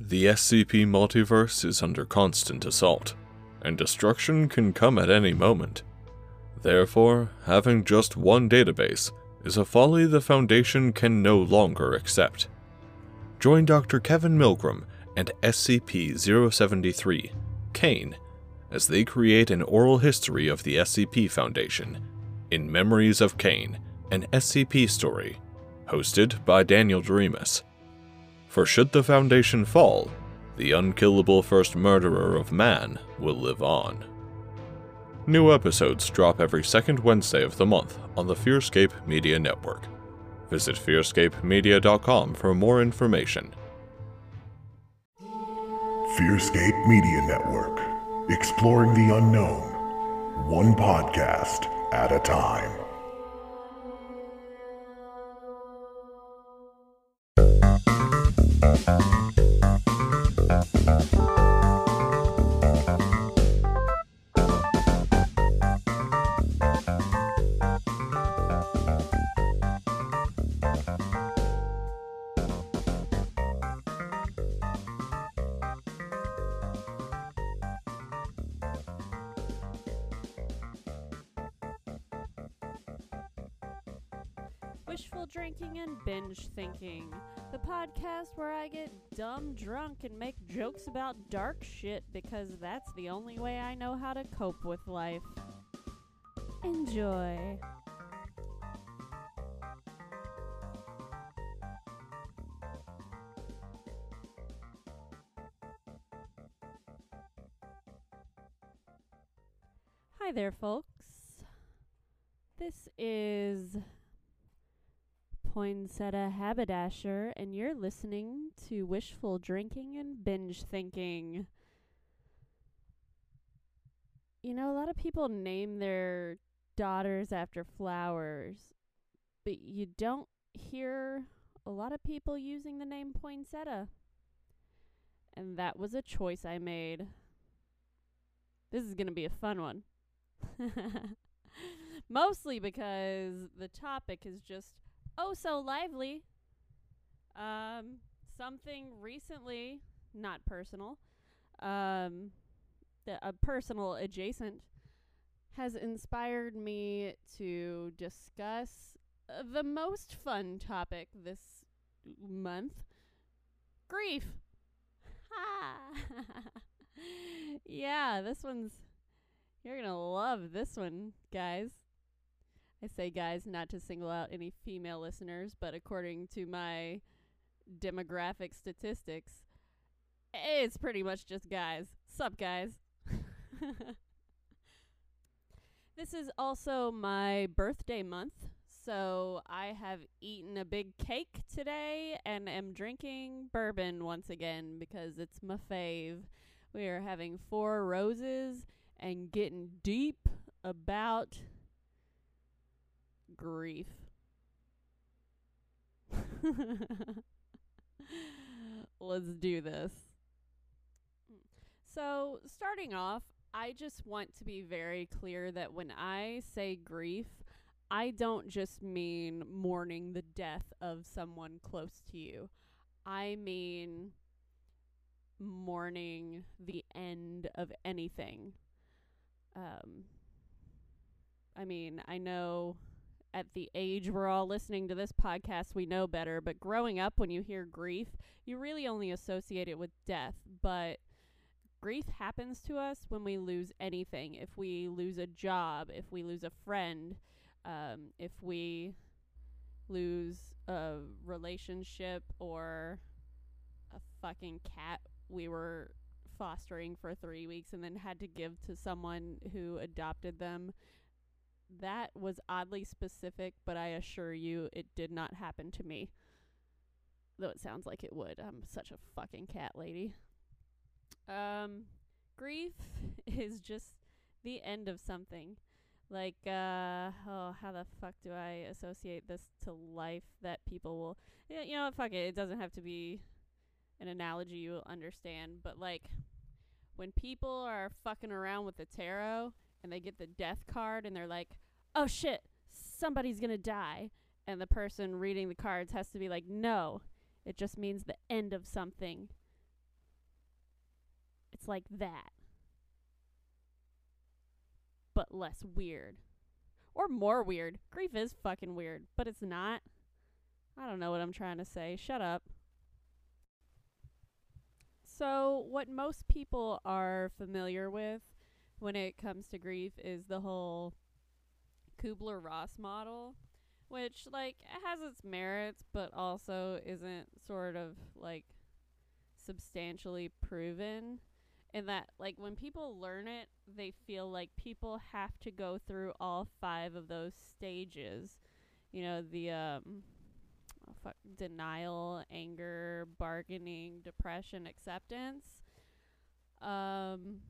The SCP multiverse is under constant assault, and destruction can come at any moment. Therefore, having just one database is a folly the Foundation can no longer accept. Join Dr. Kevin Milgram and SCP 073, Cain, as they create an oral history of the SCP Foundation in Memories of Cain, an SCP story, hosted by Daniel Doremus. For should the Foundation fall, the unkillable first murderer of man will live on. New episodes drop every second Wednesday of the month on the Fearscape Media Network. Visit fearscapemedia.com for more information. Fearscape Media Network, exploring the unknown, one podcast at a time. Thank you. Binge thinking. The podcast where I get dumb drunk and make jokes about dark shit because that's the only way I know how to cope with life. Enjoy. Hi there, folks. This is Poinsettia Haberdasher, and you're listening to Wishful Drinking and Binge Thinking. You know, a lot of people name their daughters after flowers, but you don't hear a lot of people using the name Poinsettia. And that was a choice I made. This is going to be a fun one. Mostly because the topic is just oh so lively. Um, something recently, not personal, um, the, a personal adjacent, has inspired me to discuss uh, the most fun topic this month grief. Ha! yeah, this one's. You're gonna love this one, guys. I say guys not to single out any female listeners, but according to my demographic statistics, it's pretty much just guys. Sup, guys? this is also my birthday month, so I have eaten a big cake today and am drinking bourbon once again because it's my fave. We are having four roses and getting deep about grief. Let's do this. So, starting off, I just want to be very clear that when I say grief, I don't just mean mourning the death of someone close to you. I mean mourning the end of anything. Um, I mean, I know at the age we're all listening to this podcast, we know better. But growing up, when you hear grief, you really only associate it with death. But grief happens to us when we lose anything. If we lose a job, if we lose a friend, um, if we lose a relationship or a fucking cat we were fostering for three weeks and then had to give to someone who adopted them that was oddly specific, but I assure you it did not happen to me. Though it sounds like it would. I'm such a fucking cat lady. Um, grief is just the end of something. Like, uh, oh, how the fuck do I associate this to life that people will, yeah, you know, fuck it. It doesn't have to be an analogy you will understand, but like, when people are fucking around with the tarot and they get the death card and they're like, oh shit, somebody's gonna die. And the person reading the cards has to be like, no, it just means the end of something. It's like that. But less weird. Or more weird. Grief is fucking weird, but it's not. I don't know what I'm trying to say. Shut up. So, what most people are familiar with when it comes to grief is the whole Kubler Ross model, which, like, has its merits, but also isn't sort of, like, substantially proven. In that, like, when people learn it, they feel like people have to go through all five of those stages. You know, the, um, oh, fuck, denial, anger, bargaining, depression, acceptance. Um,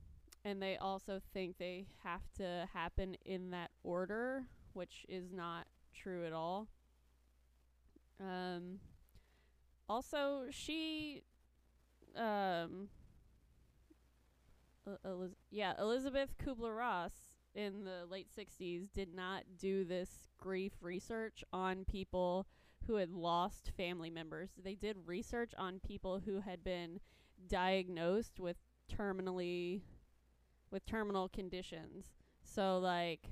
and they also think they have to happen in that order, which is not true at all. Um, also, she, um, Eliz- yeah, Elizabeth Kubler Ross in the late 60s did not do this grief research on people who had lost family members. They did research on people who had been diagnosed with terminally with terminal conditions. So like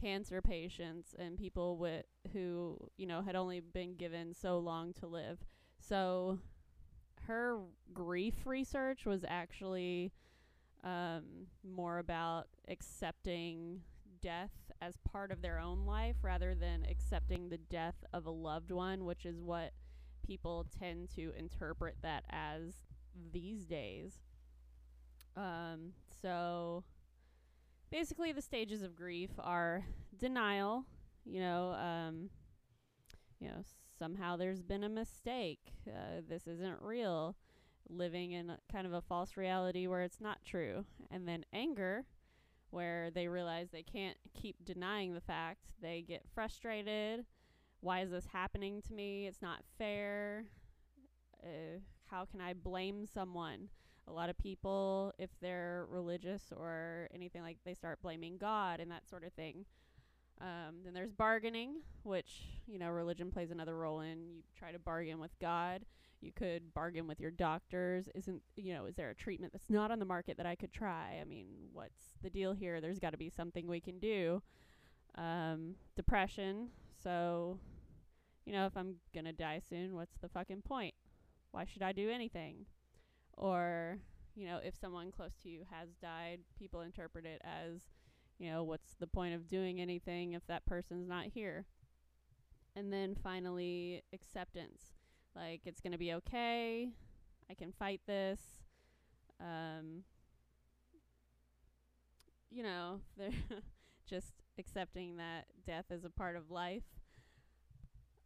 cancer patients and people with who, you know, had only been given so long to live. So her grief research was actually um, more about accepting death as part of their own life rather than accepting the death of a loved one, which is what people tend to interpret that as these days. Um, so basically, the stages of grief are denial. You know, um, you know, somehow there's been a mistake. Uh, this isn't real. Living in a, kind of a false reality where it's not true. And then anger, where they realize they can't keep denying the fact. They get frustrated. Why is this happening to me? It's not fair. Uh, how can I blame someone? A lot of people, if they're religious or anything like, they start blaming God and that sort of thing. Um, then there's bargaining, which you know religion plays another role in. You try to bargain with God. You could bargain with your doctors. Isn't you know is there a treatment that's not on the market that I could try? I mean, what's the deal here? There's got to be something we can do. Um, depression. So, you know, if I'm gonna die soon, what's the fucking point? Why should I do anything? Or you know, if someone close to you has died, people interpret it as you know, what's the point of doing anything if that person's not here? And then finally, acceptance. Like, it's going to be okay. I can fight this. Um, you know, they're just accepting that death is a part of life.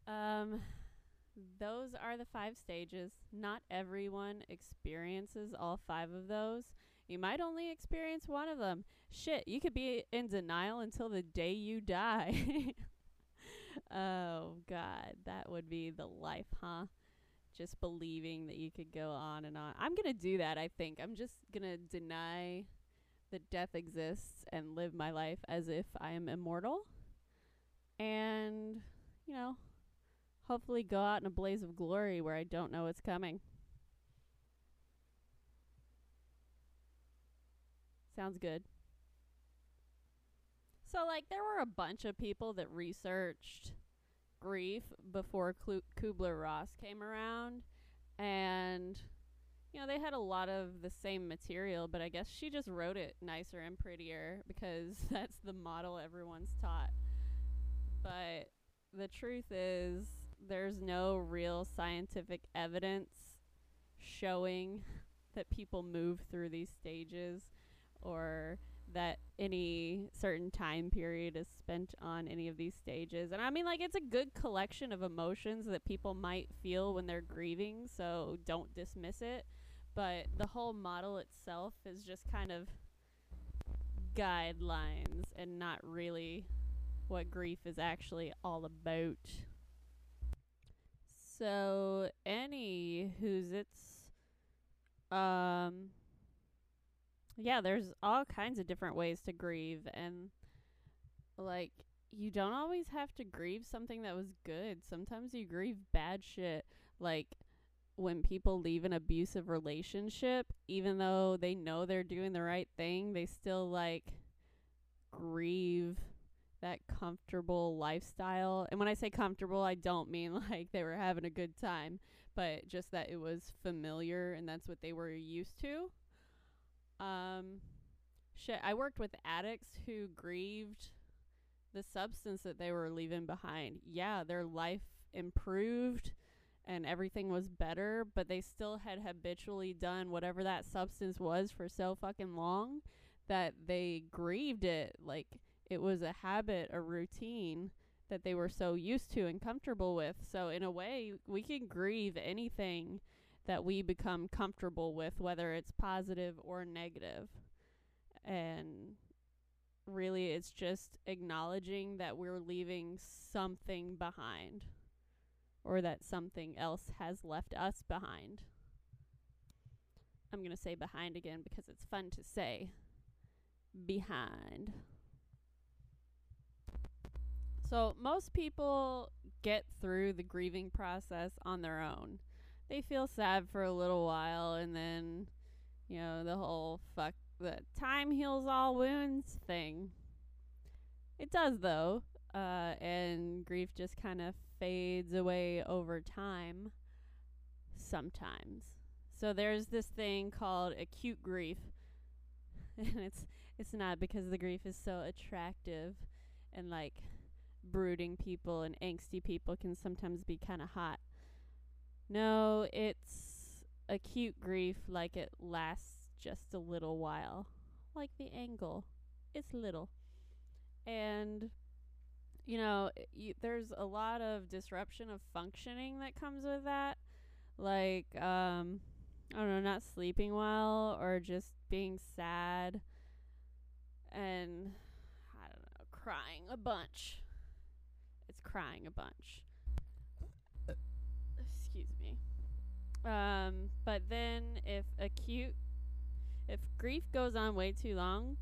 Um, those are the five stages. Not everyone experiences all five of those. You might only experience one of them. Shit, you could be in denial until the day you die. oh, God. That would be the life, huh? Just believing that you could go on and on. I'm going to do that, I think. I'm just going to deny that death exists and live my life as if I am immortal. And, you know, hopefully go out in a blaze of glory where I don't know what's coming. Sounds good. So, like, there were a bunch of people that researched grief before Kubler Ross came around. And, you know, they had a lot of the same material, but I guess she just wrote it nicer and prettier because that's the model everyone's taught. But the truth is, there's no real scientific evidence showing that people move through these stages or that any certain time period is spent on any of these stages. And I mean, like, it's a good collection of emotions that people might feel when they're grieving, so don't dismiss it. But the whole model itself is just kind of guidelines and not really what grief is actually all about. So, any who's it's um yeah, there's all kinds of different ways to grieve and like you don't always have to grieve something that was good. Sometimes you grieve bad shit. Like when people leave an abusive relationship, even though they know they're doing the right thing, they still like grieve that comfortable lifestyle. And when I say comfortable, I don't mean like they were having a good time, but just that it was familiar and that's what they were used to. Um shit, I worked with addicts who grieved the substance that they were leaving behind. Yeah, their life improved and everything was better, but they still had habitually done whatever that substance was for so fucking long that they grieved it like it was a habit, a routine that they were so used to and comfortable with. So in a way, we can grieve anything that we become comfortable with, whether it's positive or negative. And really, it's just acknowledging that we're leaving something behind or that something else has left us behind. I'm going to say behind again because it's fun to say. Behind. So, most people get through the grieving process on their own. They feel sad for a little while and then, you know, the whole fuck the time heals all wounds thing. It does though. Uh, and grief just kind of fades away over time sometimes. So there's this thing called acute grief. and it's it's not because the grief is so attractive and like brooding people and angsty people can sometimes be kind of hot. No, it's acute grief like it lasts just a little while. Like the angle. It's little. And you know, y- there's a lot of disruption of functioning that comes with that. Like um I don't know, not sleeping well or just being sad and I don't know, crying a bunch it's crying a bunch. Excuse me. Um, but then if acute, if grief goes on way too long,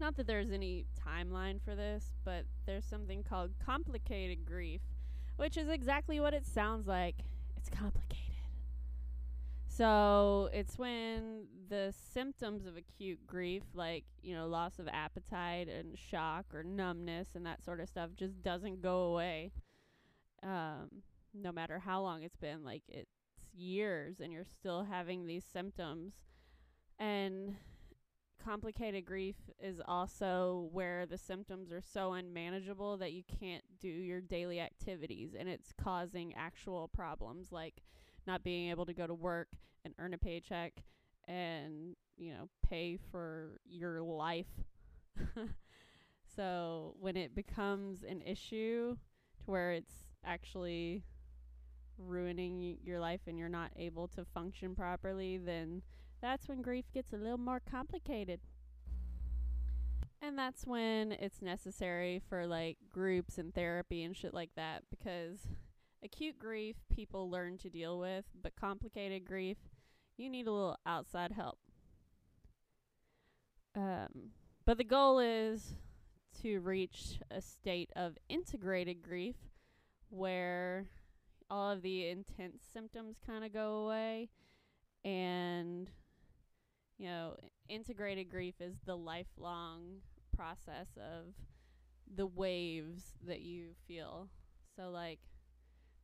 not that there's any timeline for this, but there's something called complicated grief, which is exactly what it sounds like. It's complicated. So it's when the symptoms of acute grief, like, you know, loss of appetite and shock or numbness and that sort of stuff, just doesn't go away. Um, no matter how long it's been, like, it's years and you're still having these symptoms. And complicated grief is also where the symptoms are so unmanageable that you can't do your daily activities and it's causing actual problems like not being able to go to work and earn a paycheck and, you know, pay for your life. so when it becomes an issue to where it's actually ruining your life and you're not able to function properly, then that's when grief gets a little more complicated. And that's when it's necessary for like groups and therapy and shit like that because acute grief people learn to deal with, but complicated grief, you need a little outside help. Um, but the goal is to reach a state of integrated grief where all of the intense symptoms kind of go away and you know integrated grief is the lifelong process of the waves that you feel so like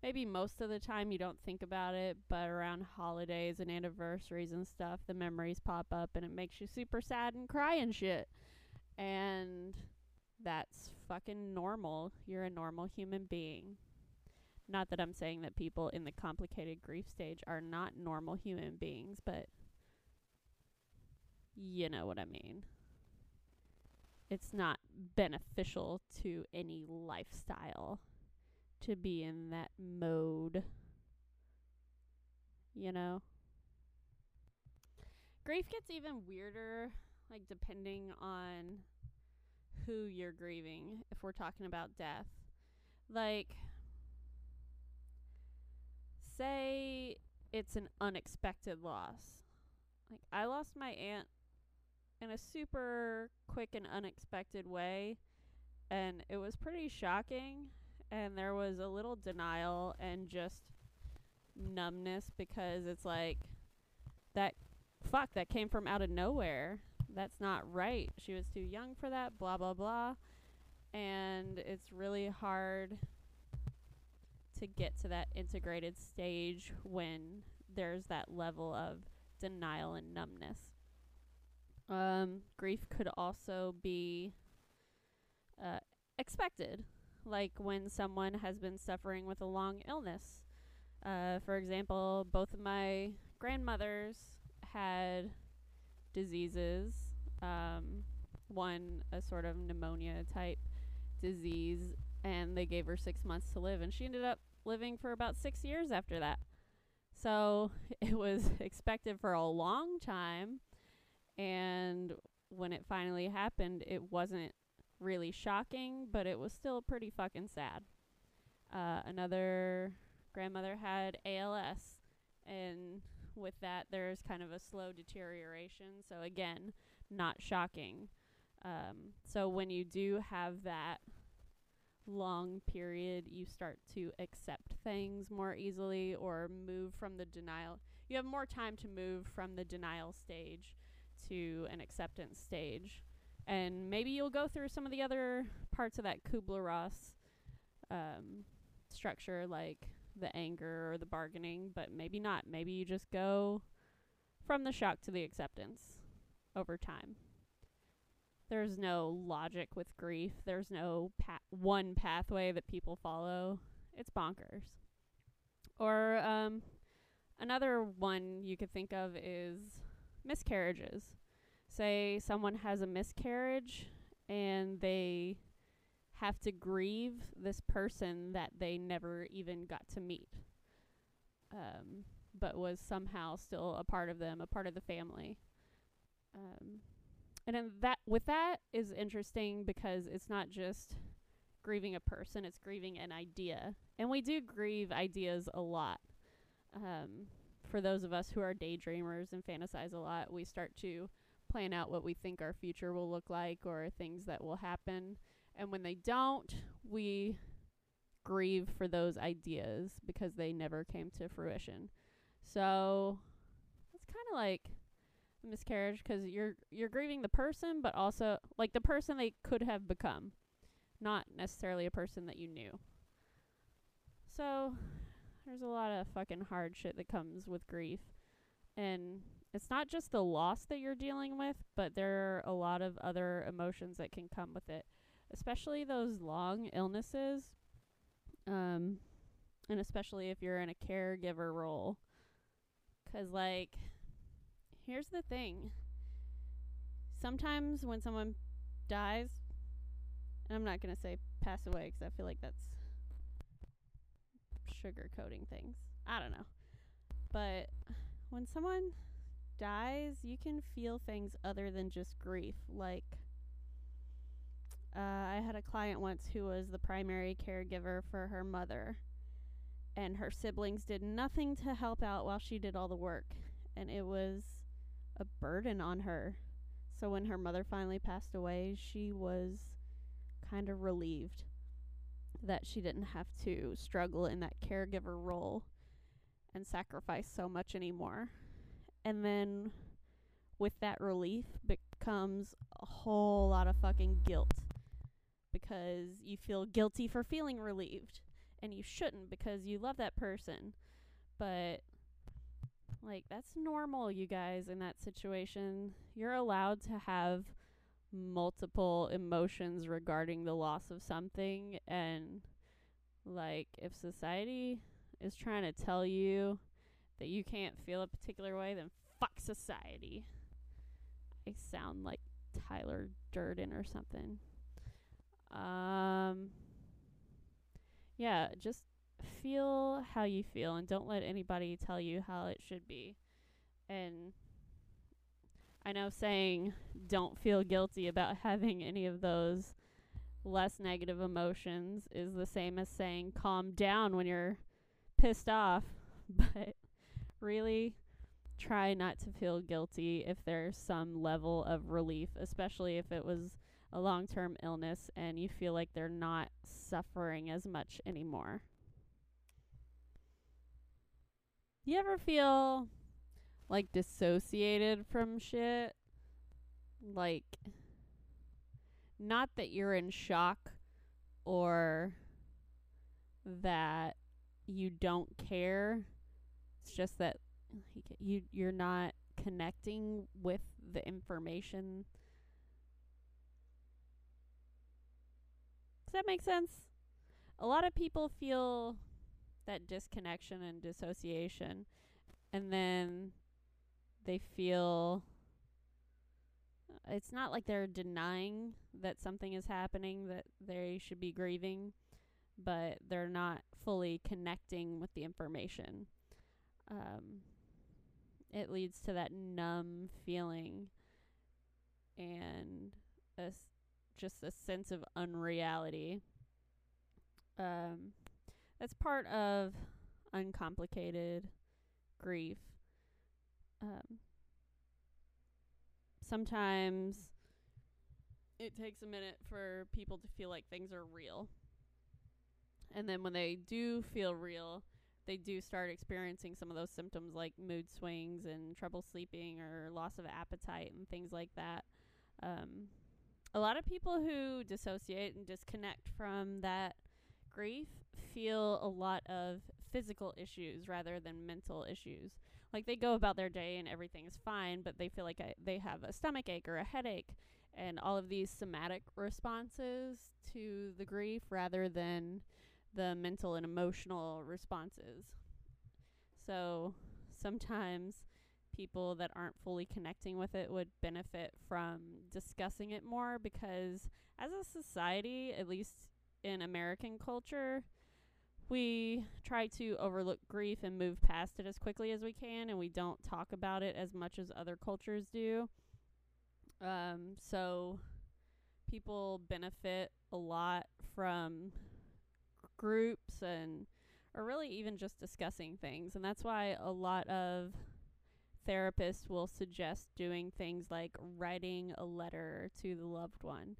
maybe most of the time you don't think about it, but around holidays and anniversaries and stuff, the memories pop up and it makes you super sad and cry and shit. And that's fucking normal. You're a normal human being. Not that I'm saying that people in the complicated grief stage are not normal human beings, but you know what I mean. It's not beneficial to any lifestyle to be in that mode. You know? Grief gets even weirder, like, depending on who you're grieving, if we're talking about death. Like, say it's an unexpected loss. Like, I lost my aunt in a super quick and unexpected way, and it was pretty shocking and there was a little denial and just numbness because it's like that fuck that came from out of nowhere. That's not right. She was too young for that, blah blah blah. And it's really hard to get to that integrated stage when there's that level of denial and numbness. Um, grief could also be uh, expected, like when someone has been suffering with a long illness. Uh, for example, both of my grandmothers had diseases. Um, one, a sort of pneumonia type disease, and they gave her six months to live, and she ended up living for about six years after that. So it was expected for a long time, and when it finally happened, it wasn't really shocking, but it was still pretty fucking sad. Uh, another grandmother had ALS, and with that, there's kind of a slow deterioration. So, again, not shocking. Um, so, when you do have that long period, you start to accept things more easily or move from the denial. You have more time to move from the denial stage to an acceptance stage. And maybe you'll go through some of the other parts of that Kubler Ross um, structure, like the anger or the bargaining, but maybe not. Maybe you just go from the shock to the acceptance over time. There's no logic with grief. There's no pa- one pathway that people follow. It's bonkers. Or um, another one you could think of is miscarriages. Say someone has a miscarriage and they have to grieve this person that they never even got to meet, um, but was somehow still a part of them, a part of the family. Um, and then that with that is interesting because it's not just grieving a person; it's grieving an idea, and we do grieve ideas a lot. Um, for those of us who are daydreamers and fantasize a lot, we start to plan out what we think our future will look like or things that will happen. And when they don't, we grieve for those ideas because they never came to fruition. So it's kind of like a miscarriage because you're you're grieving the person, but also like the person they could have become, not necessarily a person that you knew. So there's a lot of fucking hard shit that comes with grief, and it's not just the loss that you're dealing with, but there are a lot of other emotions that can come with it, especially those long illnesses. Um, and especially if you're in a caregiver role. 'Cause like, here's the thing. Sometimes when someone dies, and I'm not going to say pass away 'cause I feel like that's sugarcoating things. I don't know. But when someone dies, you can feel things other than just grief. Like, uh, I had a client once who was the primary caregiver for her mother, and her siblings did nothing to help out while she did all the work, and it was a burden on her. So when her mother finally passed away, she was kind of relieved that she didn't have to struggle in that caregiver role and sacrifice so much anymore. And then with that relief becomes a whole lot of fucking guilt because you feel guilty for feeling relieved and you shouldn't because you love that person. But like that's normal, you guys, in that situation. You're allowed to have multiple emotions regarding the loss of something and like if society is trying to tell you that you can't feel a particular way then fuck society. I sound like tyler durden or something. Um yeah just feel how you feel and don't let anybody tell you how it should be. And I know saying don't feel guilty about having any of those less negative emotions is the same as saying calm down when you're pissed off, but really try not to feel guilty if there's some level of relief, especially if it was a long term illness and you feel like they're not suffering as much anymore. You ever feel like dissociated from shit? Like, not that you're in shock or that you don't care. It's just that you you're not connecting with the information. Does that make sense? A lot of people feel that disconnection and dissociation and then they feel uh, it's not like they're denying that something is happening that they should be grieving but they're not fully connecting with the information um, it leads to that numb feeling and a s- just a sense of unreality um, that's part of uncomplicated grief. Um, sometimes it takes a minute for people to feel like things are real. And then when they do feel real, they do start experiencing some of those symptoms like mood swings and trouble sleeping or loss of appetite and things like that. Um, a lot of people who dissociate and disconnect from that grief feel a lot of physical issues rather than mental issues. Like they go about their day and everything is fine, but they feel like I, they have a stomach ache or a headache and all of these somatic responses to the grief rather than the mental and emotional responses. So sometimes people that aren't fully connecting with it would benefit from discussing it more because as a society, at least in American culture, we try to overlook grief and move past it as quickly as we can, and we don't talk about it as much as other cultures do. Um, so people benefit a lot from groups and or really even just discussing things and that's why a lot of therapists will suggest doing things like writing a letter to the loved one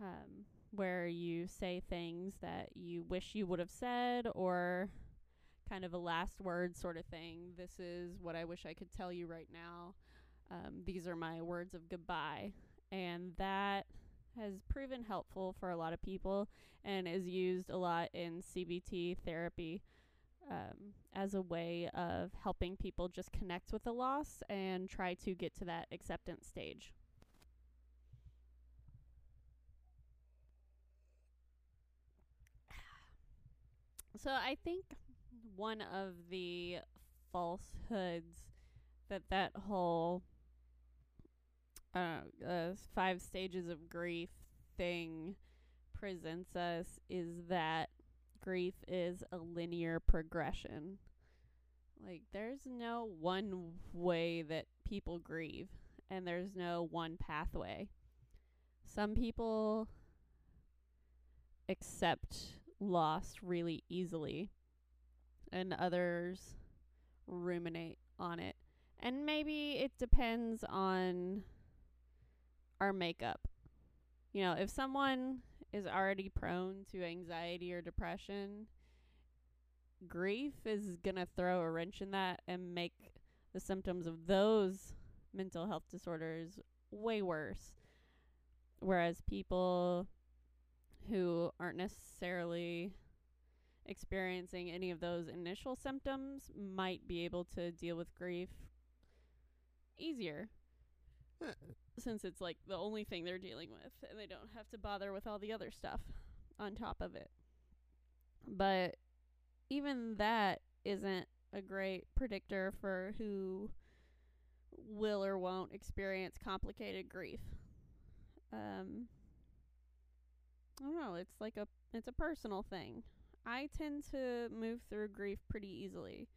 um, where you say things that you wish you would have said or kind of a last word sort of thing. This is what I wish I could tell you right now. Um, these are my words of goodbye. And that has proven helpful for a lot of people and is used a lot in CBT therapy um, as a way of helping people just connect with the loss and try to get to that acceptance stage. So I think one of the falsehoods that that whole uh, uh, five stages of grief thing presents us is that grief is a linear progression. Like there's no one way that people grieve and there's no one pathway. Some people accept loss really easily and others ruminate on it. And maybe it depends on our makeup. You know, if someone is already prone to anxiety or depression, grief is going to throw a wrench in that and make the symptoms of those mental health disorders way worse. Whereas people who aren't necessarily experiencing any of those initial symptoms might be able to deal with grief easier since it's like the only thing they're dealing with and they don't have to bother with all the other stuff on top of it. But even that isn't a great predictor for who will or won't experience complicated grief. Um I don't know, it's like a it's a personal thing. I tend to move through grief pretty easily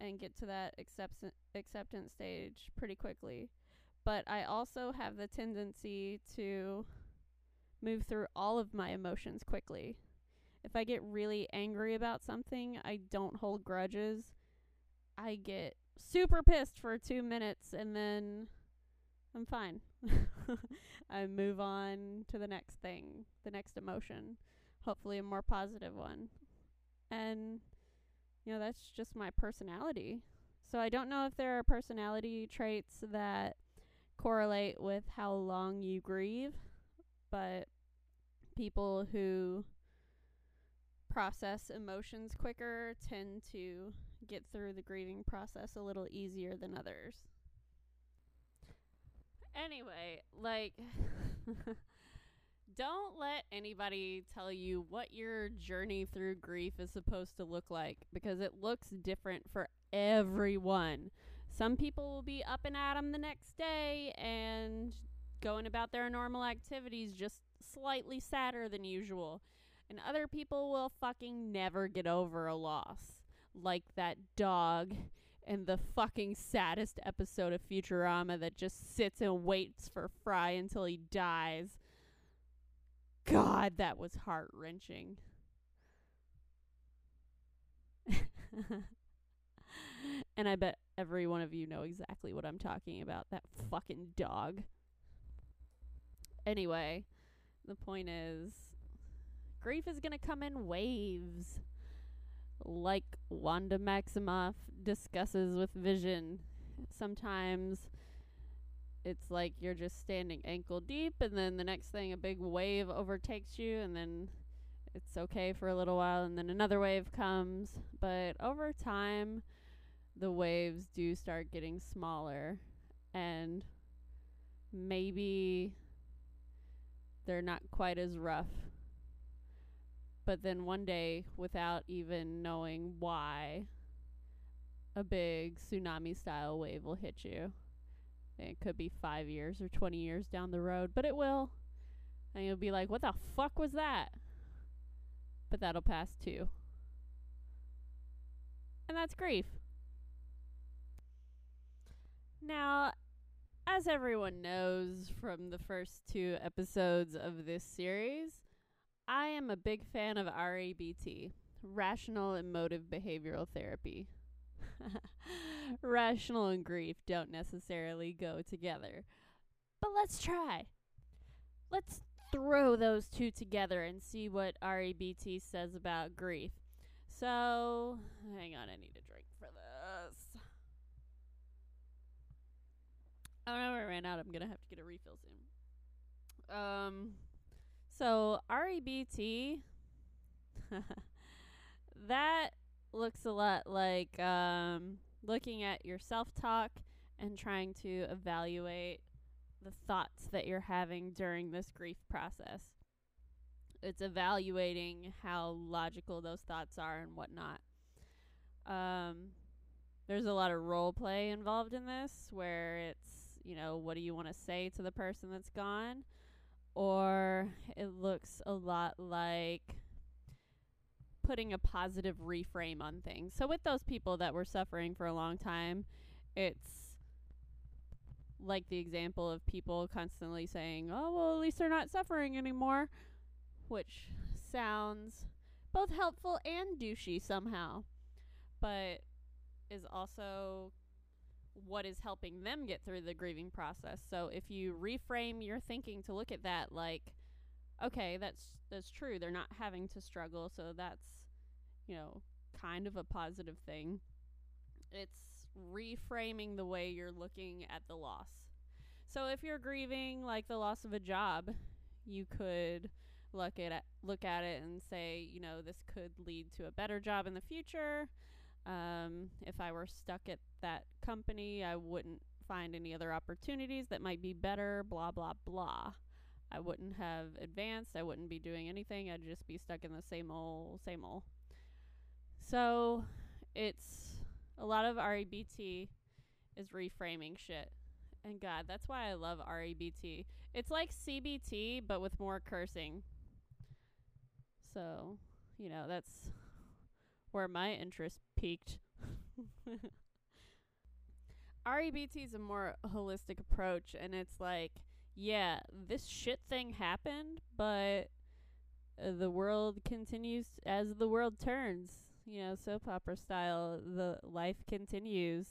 and get to that acceptance acceptance stage pretty quickly. But I also have the tendency to move through all of my emotions quickly. If I get really angry about something, I don't hold grudges. I get super pissed for 2 minutes and then I'm fine. I move on to the next thing, the next emotion, hopefully a more positive one. And you know, that's just my personality. So I don't know if there are personality traits that correlate with how long you grieve, but people who process emotions quicker tend to get through the grieving process a little easier than others. Anyway, like don't let anybody tell you what your journey through grief is supposed to look like because it looks different for everyone. Some people will be up and at 'em the next day and going about their normal activities just slightly sadder than usual. And other people will fucking never get over a loss. Like that dog in the fucking saddest episode of Futurama that just sits and waits for Fry until he dies. God, that was heart wrenching. and I bet every one of you know exactly what I'm talking about. That fucking dog. Anyway, the point is grief is going to come in waves. Like Wanda Maximoff discusses with Vision. Sometimes it's like you're just standing ankle deep, and then the next thing, a big wave overtakes you, and then it's okay for a little while, and then another wave comes. But over time, the waves do start getting smaller, and maybe they're not quite as rough. But then one day, without even knowing why, a big tsunami style wave will hit you. It could be five years or 20 years down the road, but it will. And you'll be like, what the fuck was that? But that'll pass too. And that's grief. Now, as everyone knows from the first two episodes of this series, I am a big fan of REBT, Rational Emotive Behavioral Therapy. Rational and grief don't necessarily go together. But let's try. Let's throw those two together and see what REBT says about grief. So, hang on, I need a drink for this. Oh no, I ran out. I'm gonna have to get a refill soon. Um, so REBT, that looks a lot like um, looking at your self talk and trying to evaluate the thoughts that you're having during this grief process. It's evaluating how logical those thoughts are and whatnot. Um, there's a lot of role play involved in this where it's, you know, what do you want to say to the person that's gone? Or it looks a lot like putting a positive reframe on things. So with those people that were suffering for a long time, it's like the example of people constantly saying, "Oh, well, at least they're not suffering anymore," which sounds both helpful and douchey somehow, but is also what is helping them get through the grieving process. So if you reframe your thinking to look at that like okay, that's that's true. They're not having to struggle, so that's you know, kind of a positive thing. It's reframing the way you're looking at the loss. So if you're grieving like the loss of a job, you could look at look at it and say, you know, this could lead to a better job in the future. Um, if I were stuck at that company, I wouldn't find any other opportunities that might be better, blah, blah, blah. I wouldn't have advanced. I wouldn't be doing anything. I'd just be stuck in the same old, same old. So it's a lot of REBT is reframing shit. And God, that's why I love REBT. It's like CBT, but with more cursing. So, you know, that's where my interest piqued. REBT is a more holistic approach, and it's like, yeah, this shit thing happened, but uh, the world continues as the world turns. You know, soap opera style. The life continues.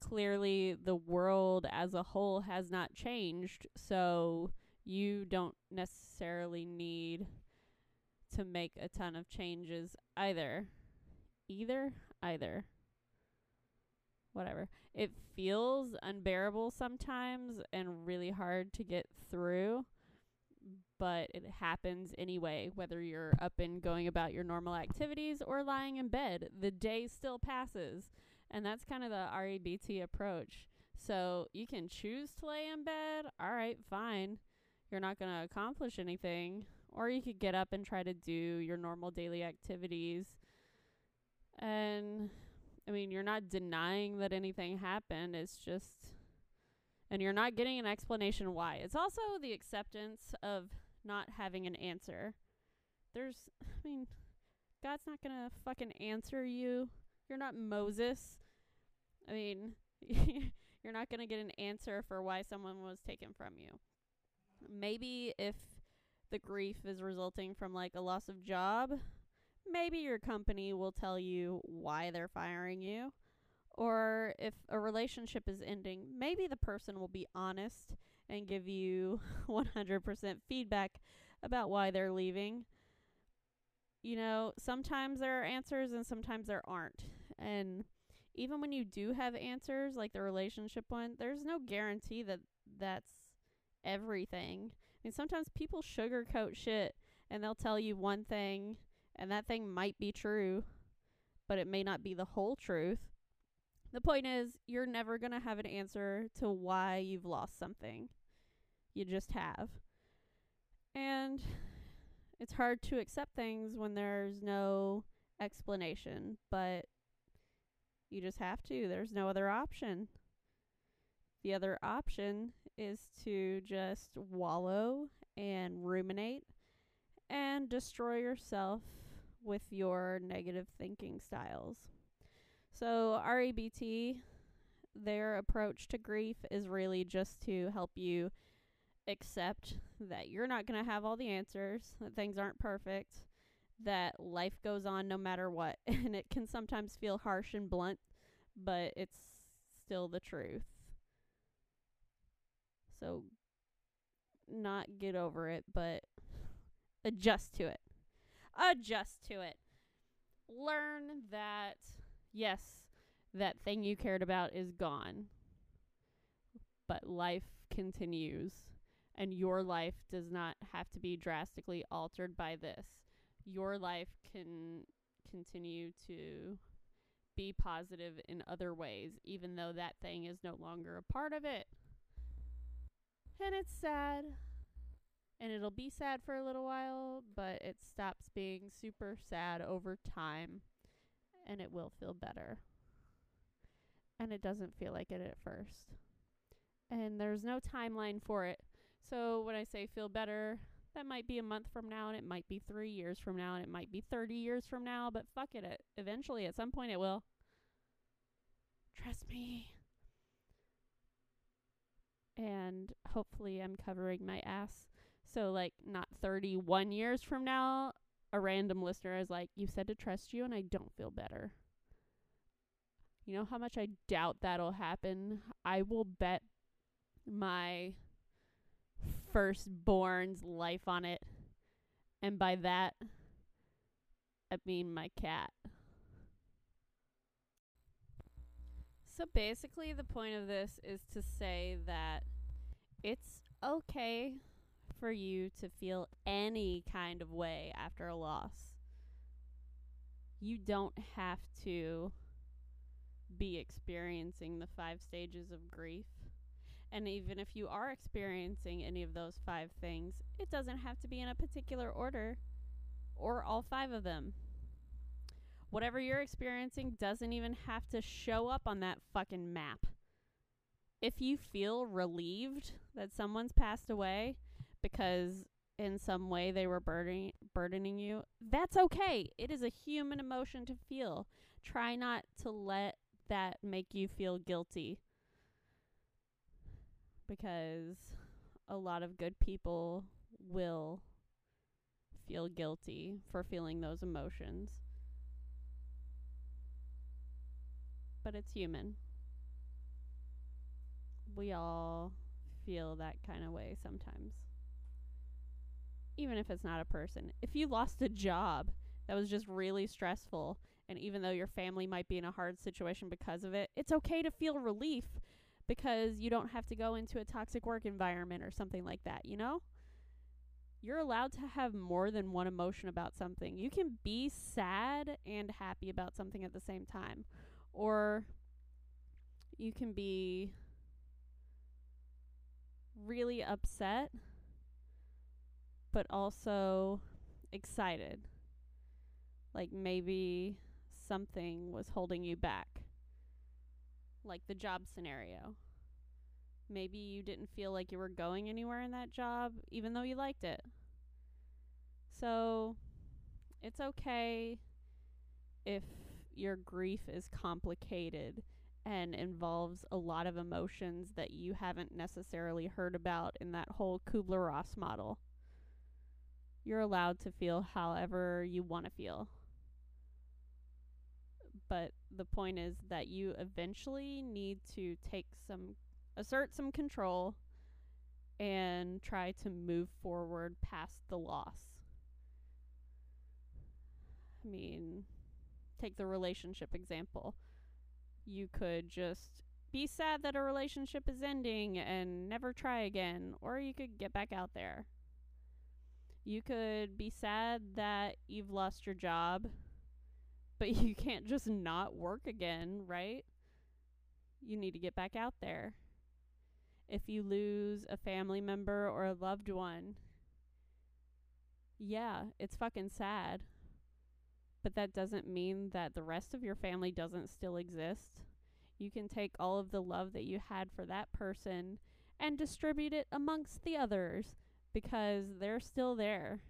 Clearly, the world as a whole has not changed, so you don't necessarily need to make a ton of changes either. Either? Either. whatever. It feels unbearable sometimes and really hard to get through, but it happens anyway, whether you're up and going about your normal activities or lying in bed. The day still passes. And that's kind of the REBT approach. So you can choose to lay in bed. All right, fine. You're not going to accomplish anything. Or you could get up and try to do your normal daily activities. And I mean, you're not denying that anything happened. It's just, and you're not getting an explanation why. It's also the acceptance of not having an answer. There's, I mean, God's not going to fucking answer you. You're not Moses. I mean, you're not going to get an answer for why someone was taken from you. Maybe if the grief is resulting from like a loss of job, maybe your company will tell you why they're firing you. Or if a relationship is ending, maybe the person will be honest and give you 100% feedback about why they're leaving. You know, sometimes there are answers and sometimes there aren't. And even when you do have answers, like the relationship one, there's no guarantee that that's everything. I mean, sometimes people sugarcoat shit and they'll tell you one thing and that thing might be true, but it may not be the whole truth. The point is, you're never going to have an answer to why you've lost something. You just have. And it's hard to accept things when there's no explanation, but you just have to. There's no other option. The other option is to just wallow and ruminate and destroy yourself with your negative thinking styles. So, REBT, their approach to grief is really just to help you accept that you're not going to have all the answers, that things aren't perfect, that life goes on no matter what. And it can sometimes feel harsh and blunt, but it's still the truth. So, not get over it, but adjust to it. Adjust to it. Learn that, yes, that thing you cared about is gone, but life continues, and your life does not have to be drastically altered by this. Your life can continue to be positive in other ways, even though that thing is no longer a part of it. And it's sad and it'll be sad for a little while, but it stops being super sad over time and it will feel better. And it doesn't feel like it at first. And there's no timeline for it. So when I say feel better, that might be a month from now and it might be 3 years from now and it might be 30 years from now, but fuck it, it eventually at some point it will. Trust me. And hopefully I'm covering my ass so like not 31 years from now, a random listener is like, "You said to trust you and I don't feel better." You know how much I doubt that'll happen? I will bet my firstborn's life on it. And by that, I mean my cat. So basically, the point of this is to say that it's okay for you to feel any kind of way after a loss. You don't have to be experiencing the five stages of grief. And even if you are experiencing any of those five things, it doesn't have to be in a particular order or all five of them. Whatever you're experiencing doesn't even have to show up on that fucking map. If you feel relieved that someone's passed away, because in some way they were burdening burdening you, that's okay. It is a human emotion to feel. Try not to let that make you feel guilty. Because a lot of good people will feel guilty for feeling those emotions. But it's human. We all feel that kind of way sometimes even if it's not a person, if you lost a job that was just really stressful And even though your family might be in a hard situation because of it, it's okay to feel relief because you don't have to go into a toxic work environment or something like that, you know? You're allowed to have more than one emotion about something. You can be sad and happy about something at the same time. Or you can be really upset, but also excited. Like maybe something was holding you back. Like the job scenario. Maybe you didn't feel like you were going anywhere in that job, even though you liked it. So it's okay if your grief is complicated and involves a lot of emotions that you haven't necessarily heard about in that whole Kubler Ross model. You're allowed to feel however you want to feel. But the point is that you eventually need to take some, assert some control and try to move forward past the loss. I mean, take the relationship example you could just be sad that a relationship is ending and never try again, or you could get back out there. You could be sad that you've lost your job, but you can't just not work again, right? You need to get back out there. If you lose a family member or a loved one, yeah, it's fucking sad but that doesn't mean that the rest of your family doesn't still exist. You can take all of the love that you had for that person and distribute it amongst the others because they're still there.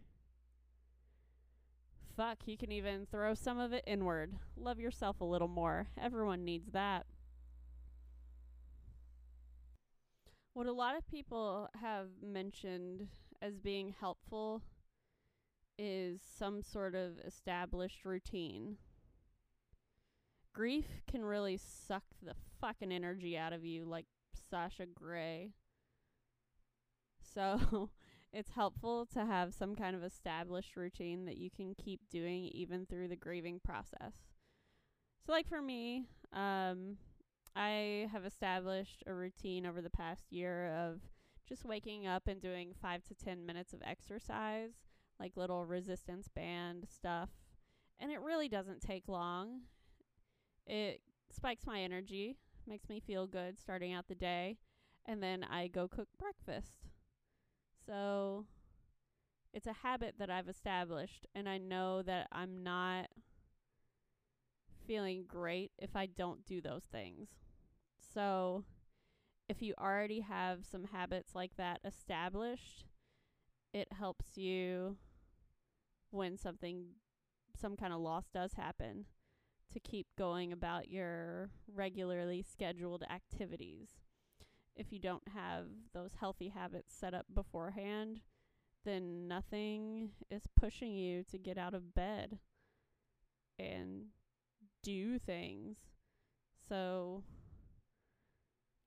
Fuck, you can even throw some of it inward. Love yourself a little more. Everyone needs that. What a lot of people have mentioned as being helpful is some sort of established routine. Grief can really suck the fucking energy out of you, like Sasha Grey. So it's helpful to have some kind of established routine that you can keep doing even through the grieving process. So, like for me, um, I have established a routine over the past year of just waking up and doing five to 10 minutes of exercise like little resistance band stuff. And it really doesn't take long. It spikes my energy, makes me feel good starting out the day, and then I go cook breakfast. So it's a habit that I've established, and I know that I'm not feeling great if I don't do those things. So if you already have some habits like that established, it helps you when something some kind of loss does happen to keep going about your regularly scheduled activities. If you don't have those healthy habits set up beforehand, then nothing is pushing you to get out of bed and do things. So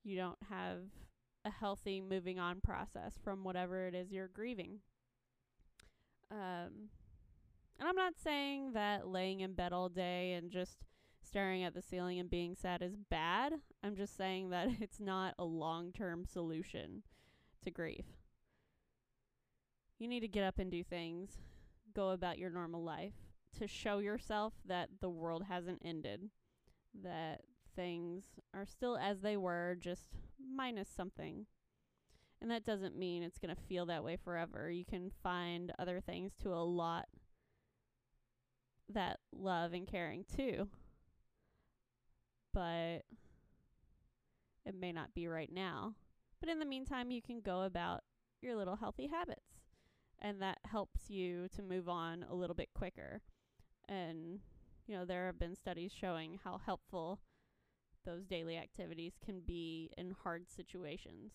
you don't have a healthy moving on process from whatever it is you're grieving. Um, and I'm not saying that laying in bed all day and just staring at the ceiling and being sad is bad. I'm just saying that it's not a long term solution to grief. You need to get up and do things, go about your normal life to show yourself that the world hasn't ended, that things are still as they were, just minus something. And that doesn't mean it's going to feel that way forever. You can find other things to a lot that love and caring too. But it may not be right now. But in the meantime, you can go about your little healthy habits. And that helps you to move on a little bit quicker. And, you know, there have been studies showing how helpful those daily activities can be in hard situations.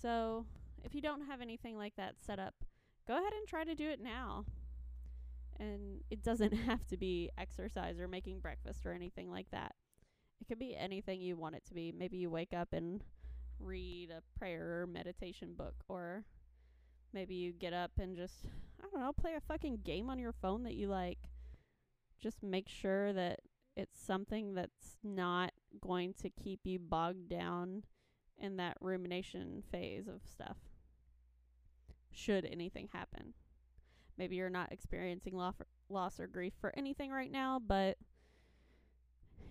So, if you don't have anything like that set up, go ahead and try to do it now. And it doesn't have to be exercise or making breakfast or anything like that. It could be anything you want it to be. Maybe you wake up and read a prayer or meditation book, or maybe you get up and just, I don't know, play a fucking game on your phone that you like. just make sure that it's something that's not going to keep you bogged down in that rumination phase of stuff. Should anything happen. Maybe you're not experiencing loss or, loss or grief for anything right now, but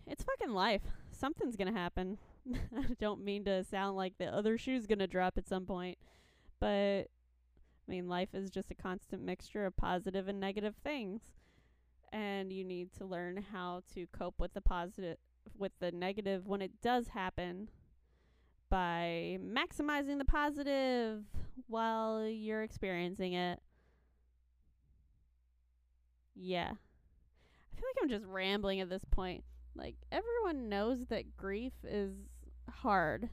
it's fucking life. Something's to happen. I don't mean to sound like the other shoe's to drop at some point, but I mean, life is just a constant mixture of positive and negative things. And you need to learn how to cope with the positive with the negative when it does happen by maximizing the positive while you're experiencing it. Yeah. I feel like I'm just rambling at this point. Like, everyone knows that grief is hard.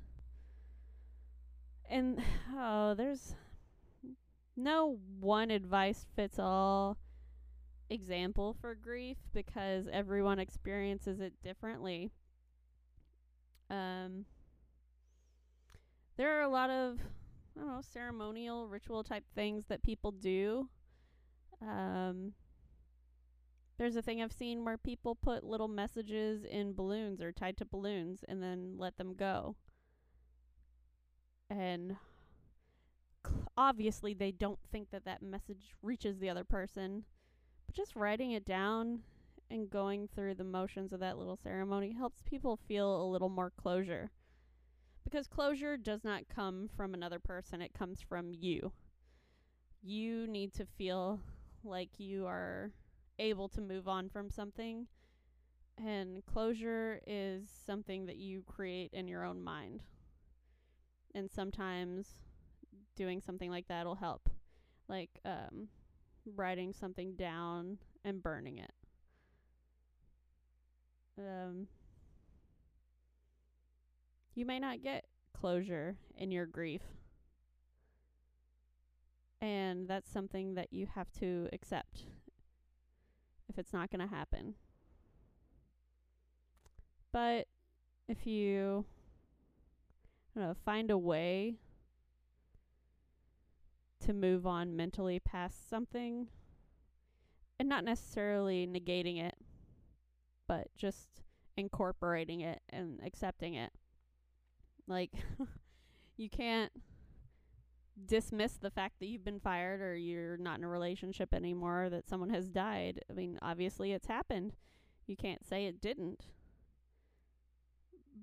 And, oh, there's no one advice fits all example for grief because everyone experiences it differently. Um, there are a lot of I don't know ceremonial ritual type things that people do. Um, there's a thing I've seen where people put little messages in balloons or tied to balloons and then let them go. And obviously they don't think that that message reaches the other person. But just writing it down and going through the motions of that little ceremony helps people feel a little more closure. Because closure does not come from another person, it comes from you. You need to feel like you are able to move on from something. And closure is something that you create in your own mind. And sometimes doing something like that will help. Like um, writing something down and burning it. Um, you may not get closure in your grief. And that's something that you have to accept if it's not going to happen. But if you I don't know, find a way to move on mentally past something and not necessarily negating it, but just incorporating it and accepting it. Like, you can't dismiss the fact that you've been fired or you're not in a relationship anymore, that someone has died. I mean, obviously it's happened. You can't say it didn't.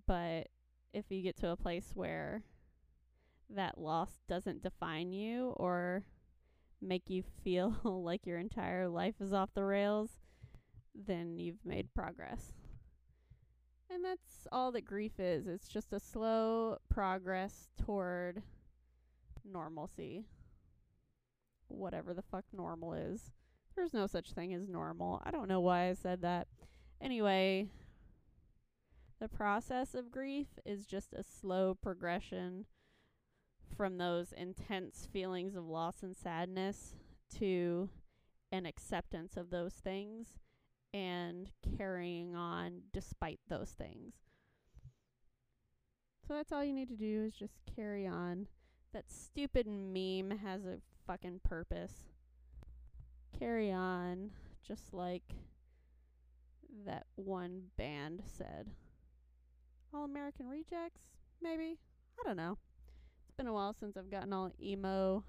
But if you get to a place where that loss doesn't define you or make you feel like your entire life is off the rails, then you've made progress. And that's all that grief is. It's just a slow progress toward normalcy. Whatever the fuck normal is. There's no such thing as normal. I don't know why I said that. Anyway, the process of grief is just a slow progression from those intense feelings of loss and sadness to an acceptance of those things and carrying on despite those things. So that's all you need to do is just carry on. That stupid meme has a fucking purpose. Carry on, just like that one band said. All American Rejects, maybe? I don't know It's been a while since I've gotten all emo.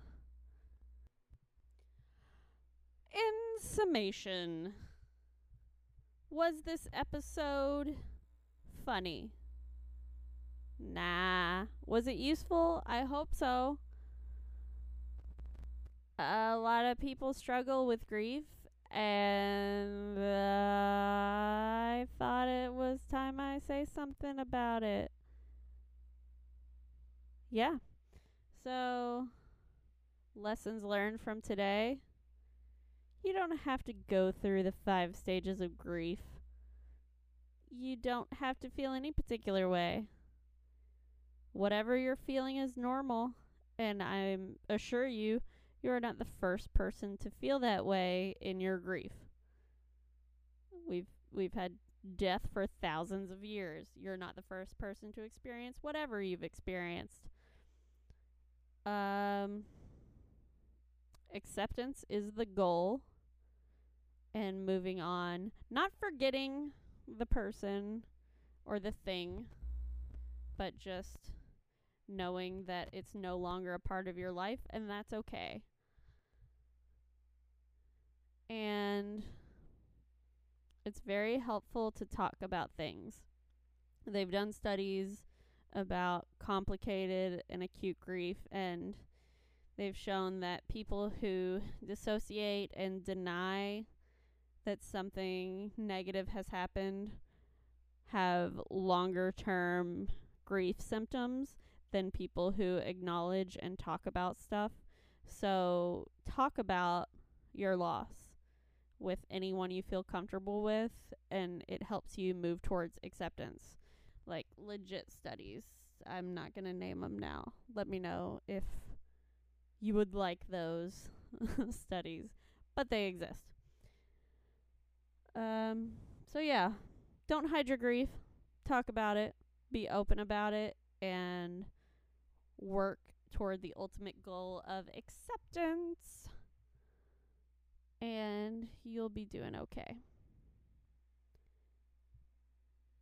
In summation, was this episode funny? Nah. Was it useful? I hope so. A lot of people struggle with grief, and uh, I thought it was time I say something about it. Yeah. So, lessons learned from today. You don't have to go through the five stages of grief. You don't have to feel any particular way. Whatever you're feeling is normal, and I assure you, you are not the first person to feel that way in your grief. We've we've had death for thousands of years. You're not the first person to experience whatever you've experienced. Um, acceptance is the goal. and moving on, not forgetting the person or the thing, but just knowing that it's no longer a part of your life and that's okay. And it's very helpful to talk about things. They've done studies about complicated and acute grief and they've shown that people who dissociate and deny that something negative has happened have longer term grief symptoms than people who acknowledge and talk about stuff. So, talk about your loss with anyone you feel comfortable with, and it helps you move towards acceptance. Like legit studies. I'm not going to name them now. Let me know if you would like those studies, but they exist. Um, so yeah, don't hide your grief. Talk about it. Be open about it and work toward the ultimate goal of acceptance. And you'll be doing okay.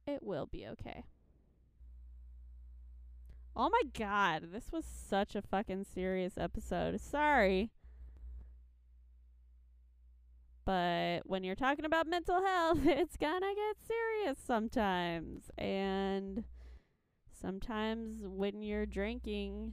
It will be okay. Oh my god, this was such a fucking serious episode. Sorry. But when you're talking about mental health, it's gonna get serious sometimes. And sometimes when you're drinking,